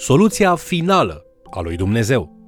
soluția finală a lui Dumnezeu.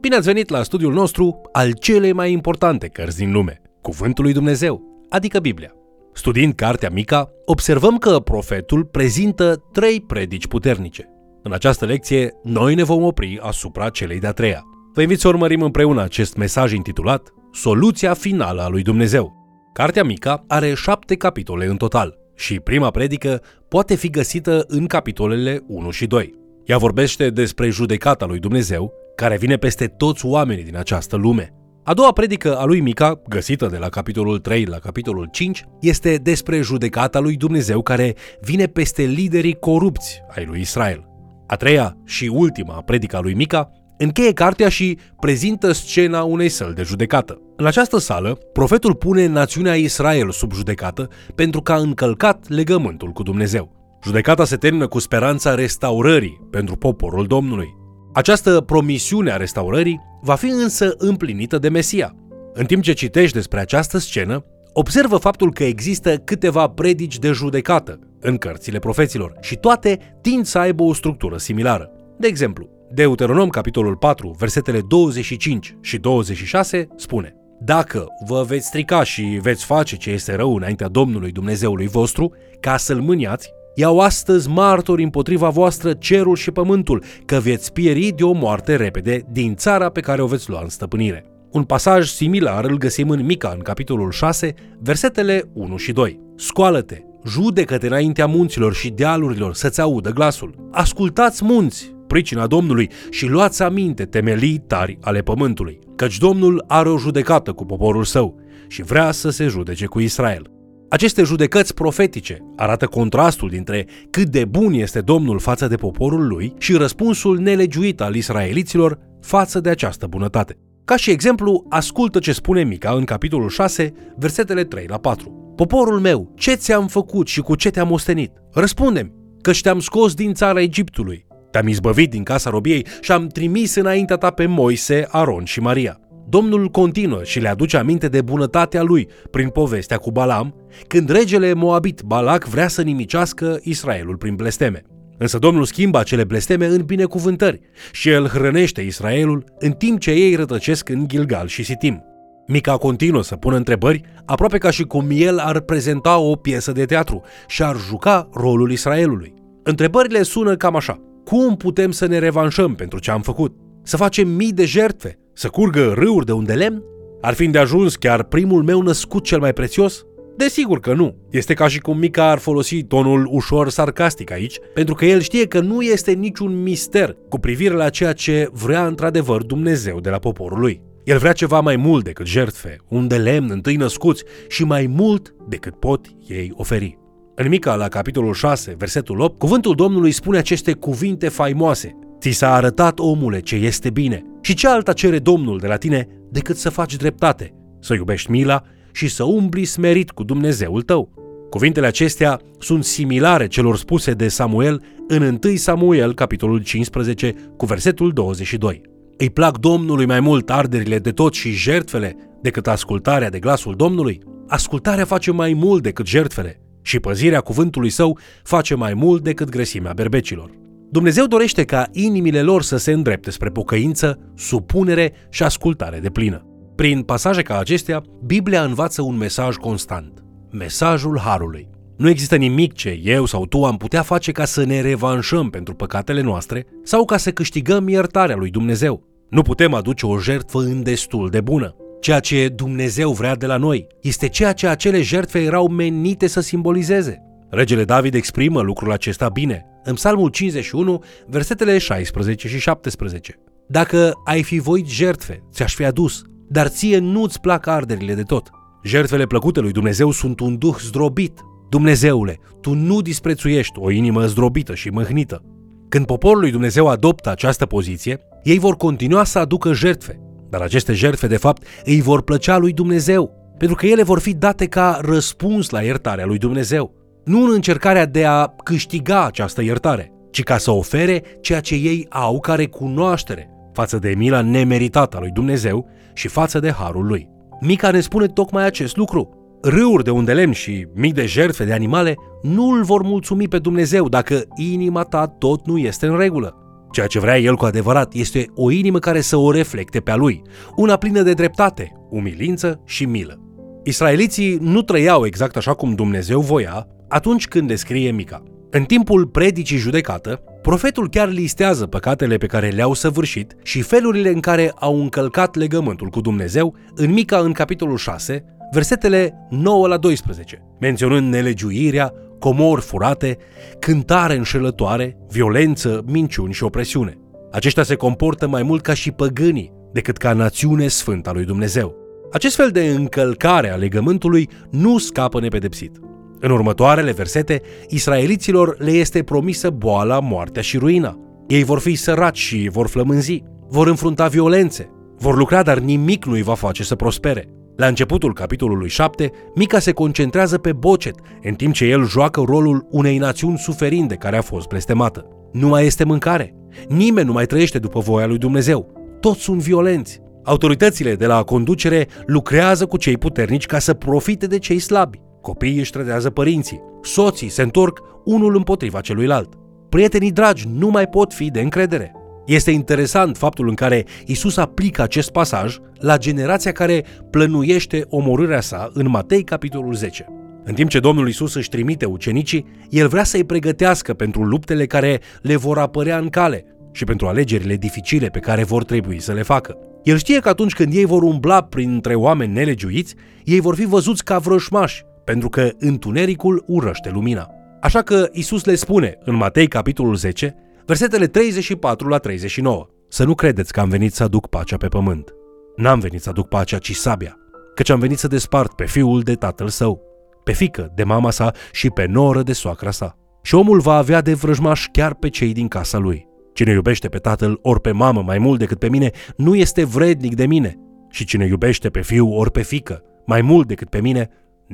Bine ați venit la studiul nostru al celei mai importante cărți din lume, Cuvântul lui Dumnezeu, adică Biblia. Studiind cartea Mica, observăm că profetul prezintă trei predici puternice. În această lecție, noi ne vom opri asupra celei de-a treia. Vă invit să urmărim împreună acest mesaj intitulat Soluția finală a lui Dumnezeu. Cartea Mica are șapte capitole în total și prima predică poate fi găsită în capitolele 1 și 2. Ea vorbește despre judecata lui Dumnezeu, care vine peste toți oamenii din această lume. A doua predică a lui Mica, găsită de la capitolul 3 la capitolul 5, este despre judecata lui Dumnezeu care vine peste liderii corupți ai lui Israel. A treia și ultima predică a lui Mica încheie cartea și prezintă scena unei săli de judecată. În această sală, profetul pune națiunea Israel sub judecată pentru că a încălcat legământul cu Dumnezeu. Judecata se termină cu speranța restaurării pentru poporul Domnului. Această promisiune a restaurării va fi însă împlinită de Mesia. În timp ce citești despre această scenă, observă faptul că există câteva predici de judecată în cărțile profeților și toate tind să aibă o structură similară. De exemplu, Deuteronom, capitolul 4, versetele 25 și 26 spune Dacă vă veți strica și veți face ce este rău înaintea Domnului Dumnezeului vostru, ca să-L mâniați, Iau astăzi martori împotriva voastră cerul și pământul, că veți pieri de o moarte repede din țara pe care o veți lua în stăpânire. Un pasaj similar îl găsim în Mica, în capitolul 6, versetele 1 și 2. Scoală-te, judecă-te înaintea munților și dealurilor să-ți audă glasul. Ascultați munți, pricina Domnului și luați aminte temelii tari ale pământului, căci Domnul are o judecată cu poporul său și vrea să se judece cu Israel. Aceste judecăți profetice arată contrastul dintre cât de bun este Domnul față de poporul lui și răspunsul nelegiuit al israeliților față de această bunătate. Ca și exemplu, ascultă ce spune Mica în capitolul 6, versetele 3 la 4. Poporul meu, ce ți-am făcut și cu ce te-am ostenit? Răspundem, că te-am scos din țara Egiptului, te-am izbăvit din casa robiei și am trimis înaintea ta pe Moise, Aron și Maria. Domnul continuă și le aduce aminte de bunătatea lui prin povestea cu Balam, când regele Moabit Balac vrea să nimicească Israelul prin blesteme. Însă Domnul schimbă acele blesteme în binecuvântări și el hrănește Israelul în timp ce ei rătăcesc în Gilgal și Sitim. Mica continuă să pună întrebări, aproape ca și cum el ar prezenta o piesă de teatru și ar juca rolul Israelului. Întrebările sună cam așa. Cum putem să ne revanșăm pentru ce am făcut? Să facem mii de jertfe? Să curgă râuri de unde lemn? Ar fi de ajuns chiar primul meu născut cel mai prețios? Desigur că nu. Este ca și cum Mica ar folosi tonul ușor sarcastic aici, pentru că el știe că nu este niciun mister cu privire la ceea ce vrea într-adevăr Dumnezeu de la poporul lui. El vrea ceva mai mult decât jertfe, un de lemn întâi născuți și mai mult decât pot ei oferi. În Mica, la capitolul 6, versetul 8, cuvântul Domnului spune aceste cuvinte faimoase. Ți s-a arătat, omule, ce este bine. Și ce alta cere Domnul de la tine decât să faci dreptate, să iubești mila și să umbli smerit cu Dumnezeul tău. Cuvintele acestea sunt similare celor spuse de Samuel în 1 Samuel, capitolul 15, cu versetul 22. Îi plac Domnului mai mult arderile de tot și jertfele decât ascultarea de glasul Domnului? Ascultarea face mai mult decât jertfele și păzirea cuvântului său face mai mult decât grăsimea berbecilor. Dumnezeu dorește ca inimile lor să se îndrepte spre pocăință, supunere și ascultare de plină. Prin pasaje ca acestea, Biblia învață un mesaj constant. Mesajul Harului. Nu există nimic ce eu sau tu am putea face ca să ne revanșăm pentru păcatele noastre sau ca să câștigăm iertarea lui Dumnezeu. Nu putem aduce o jertfă în destul de bună. Ceea ce Dumnezeu vrea de la noi este ceea ce acele jertfe erau menite să simbolizeze. Regele David exprimă lucrul acesta bine în Psalmul 51, versetele 16 și 17. Dacă ai fi voit jertfe, ți-aș fi adus, dar ție nu-ți plac arderile de tot. Jertfele plăcute lui Dumnezeu sunt un duh zdrobit. Dumnezeule, tu nu disprețuiești o inimă zdrobită și mâhnită. Când poporul lui Dumnezeu adoptă această poziție, ei vor continua să aducă jertfe, dar aceste jertfe, de fapt, îi vor plăcea lui Dumnezeu, pentru că ele vor fi date ca răspuns la iertarea lui Dumnezeu nu în încercarea de a câștiga această iertare, ci ca să ofere ceea ce ei au ca recunoaștere față de mila nemeritată a lui Dumnezeu și față de harul lui. Mica ne spune tocmai acest lucru. Râuri de unde lemn și mii de jertfe de animale nu îl vor mulțumi pe Dumnezeu dacă inima ta tot nu este în regulă. Ceea ce vrea el cu adevărat este o inimă care să o reflecte pe a lui, una plină de dreptate, umilință și milă. Israeliții nu trăiau exact așa cum Dumnezeu voia atunci când descrie Mica. În timpul predicii judecată, profetul chiar listează păcatele pe care le-au săvârșit și felurile în care au încălcat legământul cu Dumnezeu în Mica în capitolul 6, versetele 9 la 12, menționând nelegiuirea, comori furate, cântare înșelătoare, violență, minciuni și opresiune. Aceștia se comportă mai mult ca și păgânii decât ca națiune sfântă a lui Dumnezeu. Acest fel de încălcare a legământului nu scapă nepedepsit. În următoarele versete, israeliților le este promisă boala, moartea și ruina. Ei vor fi săraci și vor flămânzi, vor înfrunta violențe, vor lucra, dar nimic nu îi va face să prospere. La începutul capitolului 7, Mica se concentrează pe Bocet, în timp ce el joacă rolul unei națiuni suferinde care a fost blestemată. Nu mai este mâncare. Nimeni nu mai trăiește după voia lui Dumnezeu. Toți sunt violenți. Autoritățile de la conducere lucrează cu cei puternici ca să profite de cei slabi. Copiii își trădează părinții. Soții se întorc unul împotriva celuilalt. Prietenii dragi nu mai pot fi de încredere. Este interesant faptul în care Isus aplică acest pasaj la generația care plănuiește omorârea sa în Matei capitolul 10. În timp ce Domnul Isus își trimite ucenicii, el vrea să-i pregătească pentru luptele care le vor apărea în cale și pentru alegerile dificile pe care vor trebui să le facă. El știe că atunci când ei vor umbla printre oameni nelegiuiți, ei vor fi văzuți ca vrășmași, pentru că întunericul urăște lumina. Așa că Isus le spune în Matei capitolul 10 Versetele 34 la 39. Să nu credeți că am venit să aduc pacea pe pământ. N-am venit să aduc pacea, ci sabia. Căci am venit să despart pe fiul de tatăl său, pe fică de mama sa și pe noră de soacra sa. Și omul va avea de vrăjmaș chiar pe cei din casa lui. Cine iubește pe tatăl ori pe mamă mai mult decât pe mine, nu este vrednic de mine. Și cine iubește pe fiu ori pe fică mai mult decât pe mine,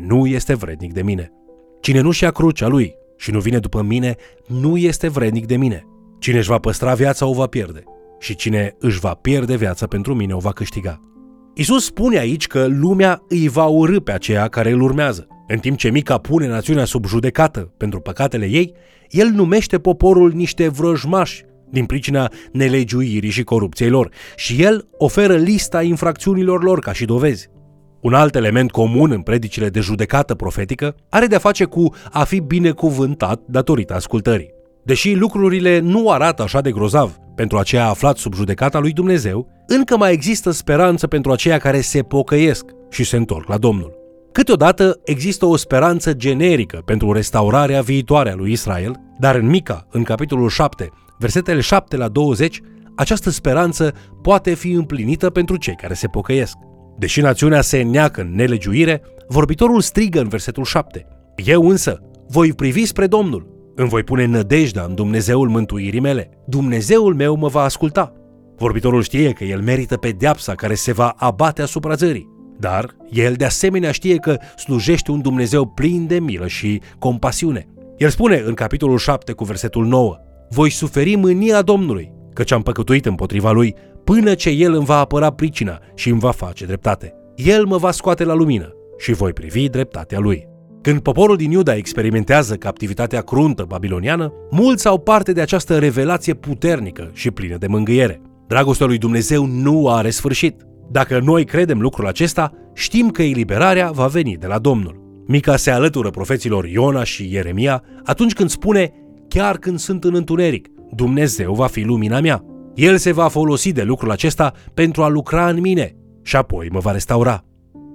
nu este vrednic de mine. Cine nu-și ia crucea lui și nu vine după mine, nu este vrednic de mine. Cine își va păstra viața o va pierde și cine își va pierde viața pentru mine o va câștiga. Isus spune aici că lumea îi va urâ pe aceea care îl urmează. În timp ce Mica pune națiunea sub judecată pentru păcatele ei, el numește poporul niște vrăjmași din pricina nelegiuirii și corupției lor și el oferă lista infracțiunilor lor ca și dovezi. Un alt element comun în predicile de judecată profetică are de-a face cu a fi binecuvântat datorită ascultării. Deși lucrurile nu arată așa de grozav pentru aceia aflat sub judecata lui Dumnezeu, încă mai există speranță pentru aceia care se pocăiesc și se întorc la Domnul. Câteodată există o speranță generică pentru restaurarea viitoare a lui Israel, dar în Mica, în capitolul 7, versetele 7 la 20, această speranță poate fi împlinită pentru cei care se pocăiesc. Deși națiunea se neacă în nelegiuire, vorbitorul strigă în versetul 7. Eu însă voi privi spre Domnul, îmi voi pune nădejdea în Dumnezeul mântuirii mele. Dumnezeul meu mă va asculta. Vorbitorul știe că el merită pedeapsa care se va abate asupra țării. Dar el de asemenea știe că slujește un Dumnezeu plin de milă și compasiune. El spune în capitolul 7 cu versetul 9 Voi suferi mânia Domnului, căci am păcătuit împotriva lui, până ce el îmi va apăra pricina și îmi va face dreptate. El mă va scoate la lumină și voi privi dreptatea lui. Când poporul din Iuda experimentează captivitatea cruntă babiloniană, mulți au parte de această revelație puternică și plină de mângâiere. Dragostea lui Dumnezeu nu are sfârșit. Dacă noi credem lucrul acesta, știm că eliberarea va veni de la Domnul. Mica se alătură profeților Iona și Ieremia atunci când spune Chiar când sunt în întuneric, Dumnezeu va fi lumina mea. El se va folosi de lucrul acesta pentru a lucra în mine și apoi mă va restaura.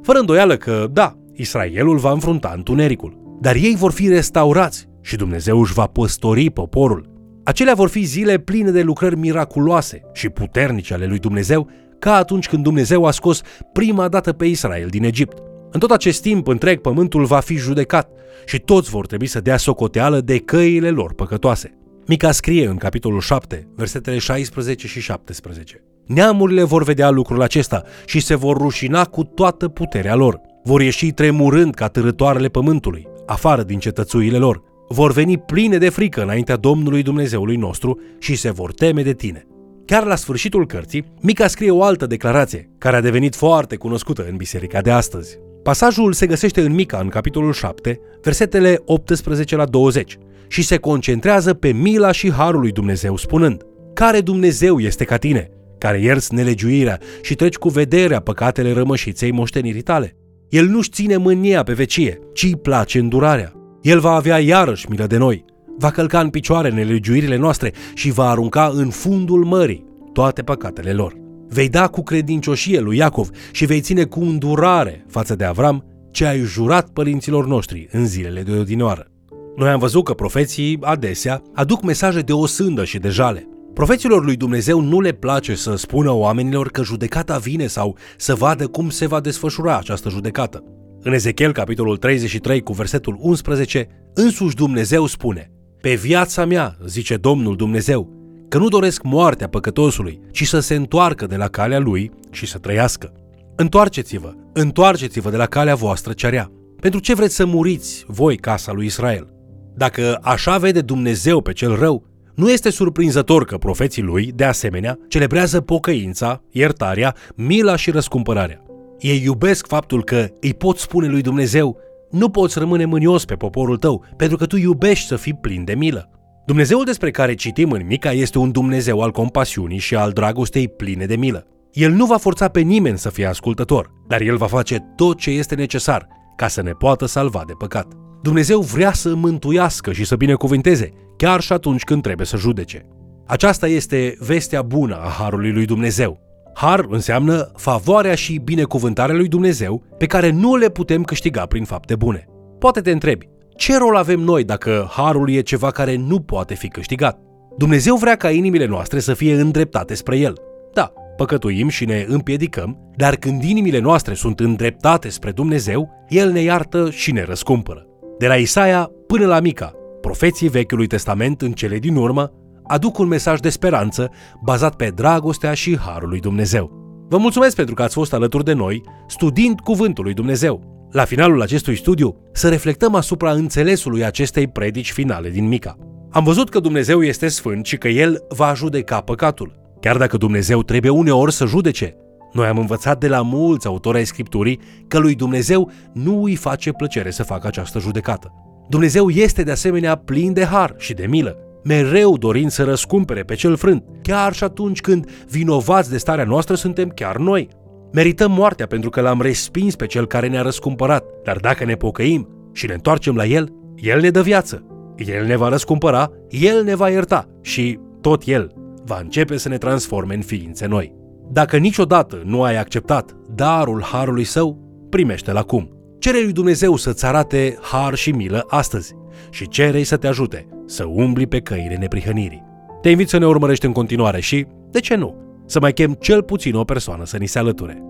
Fără îndoială că, da, Israelul va înfrunta întunericul, dar ei vor fi restaurați și Dumnezeu își va păstori poporul. Acelea vor fi zile pline de lucrări miraculoase și puternice ale lui Dumnezeu, ca atunci când Dumnezeu a scos prima dată pe Israel din Egipt. În tot acest timp, întreg pământul va fi judecat și toți vor trebui să dea socoteală de căile lor păcătoase. Mica scrie în capitolul 7, versetele 16 și 17. Neamurile vor vedea lucrul acesta și se vor rușina cu toată puterea lor vor ieși tremurând ca târătoarele pământului, afară din cetățuile lor. Vor veni pline de frică înaintea Domnului Dumnezeului nostru și se vor teme de tine. Chiar la sfârșitul cărții, Mica scrie o altă declarație, care a devenit foarte cunoscută în biserica de astăzi. Pasajul se găsește în Mica, în capitolul 7, versetele 18 la 20, și se concentrează pe mila și harul lui Dumnezeu, spunând Care Dumnezeu este ca tine, care ierți nelegiuirea și treci cu vederea păcatele rămășiței moștenirii tale? El nu-și ține mânia pe vecie, ci îi place îndurarea. El va avea iarăși milă de noi, va călca în picioare nelegiuirile noastre și va arunca în fundul mării toate păcatele lor. Vei da cu credincioșie lui Iacov și vei ține cu îndurare față de Avram ce ai jurat părinților noștri în zilele de odinioară. Noi am văzut că profeții adesea aduc mesaje de osândă și de jale. Profeților lui Dumnezeu nu le place să spună oamenilor că judecata vine sau să vadă cum se va desfășura această judecată. În Ezechiel, capitolul 33, cu versetul 11, însuși Dumnezeu spune Pe viața mea, zice Domnul Dumnezeu, că nu doresc moartea păcătosului, ci să se întoarcă de la calea lui și să trăiască. Întoarceți-vă, întoarceți-vă de la calea voastră cerea. Pentru ce vreți să muriți, voi, casa lui Israel? Dacă așa vede Dumnezeu pe cel rău, nu este surprinzător că profeții lui, de asemenea, celebrează pocăința, iertarea, mila și răscumpărarea. Ei iubesc faptul că îi pot spune lui Dumnezeu, nu poți rămâne mânios pe poporul tău, pentru că tu iubești să fii plin de milă. Dumnezeul despre care citim în Mica este un Dumnezeu al compasiunii și al dragostei pline de milă. El nu va forța pe nimeni să fie ascultător, dar el va face tot ce este necesar ca să ne poată salva de păcat. Dumnezeu vrea să mântuiască și să binecuvinteze, chiar și atunci când trebuie să judece. Aceasta este vestea bună a Harului lui Dumnezeu. Har înseamnă favoarea și binecuvântarea lui Dumnezeu pe care nu le putem câștiga prin fapte bune. Poate te întrebi, ce rol avem noi dacă harul e ceva care nu poate fi câștigat? Dumnezeu vrea ca inimile noastre să fie îndreptate spre El. Da, păcătuim și ne împiedicăm, dar când inimile noastre sunt îndreptate spre Dumnezeu, El ne iartă și ne răscumpără. De la Isaia până la Mica, profeții Vechiului Testament în cele din urmă aduc un mesaj de speranță bazat pe dragostea și harul lui Dumnezeu. Vă mulțumesc pentru că ați fost alături de noi, studiind Cuvântul lui Dumnezeu. La finalul acestui studiu, să reflectăm asupra înțelesului acestei predici finale din Mica. Am văzut că Dumnezeu este sfânt și că El va judeca păcatul. Chiar dacă Dumnezeu trebuie uneori să judece, noi am învățat de la mulți autori ai Scripturii că lui Dumnezeu nu îi face plăcere să facă această judecată. Dumnezeu este de asemenea plin de har și de milă, mereu dorind să răscumpere pe cel frânt, chiar și atunci când vinovați de starea noastră suntem chiar noi. Merităm moartea pentru că l-am respins pe cel care ne-a răscumpărat, dar dacă ne pocăim și ne întoarcem la el, el ne dă viață. El ne va răscumpăra, el ne va ierta și tot el va începe să ne transforme în ființe noi. Dacă niciodată nu ai acceptat darul harului său, primește-l acum. Cere lui Dumnezeu să-ți arate har și milă astăzi și cere să te ajute să umbli pe căile neprihănirii. Te invit să ne urmărești în continuare și, de ce nu, să mai chem cel puțin o persoană să ni se alăture.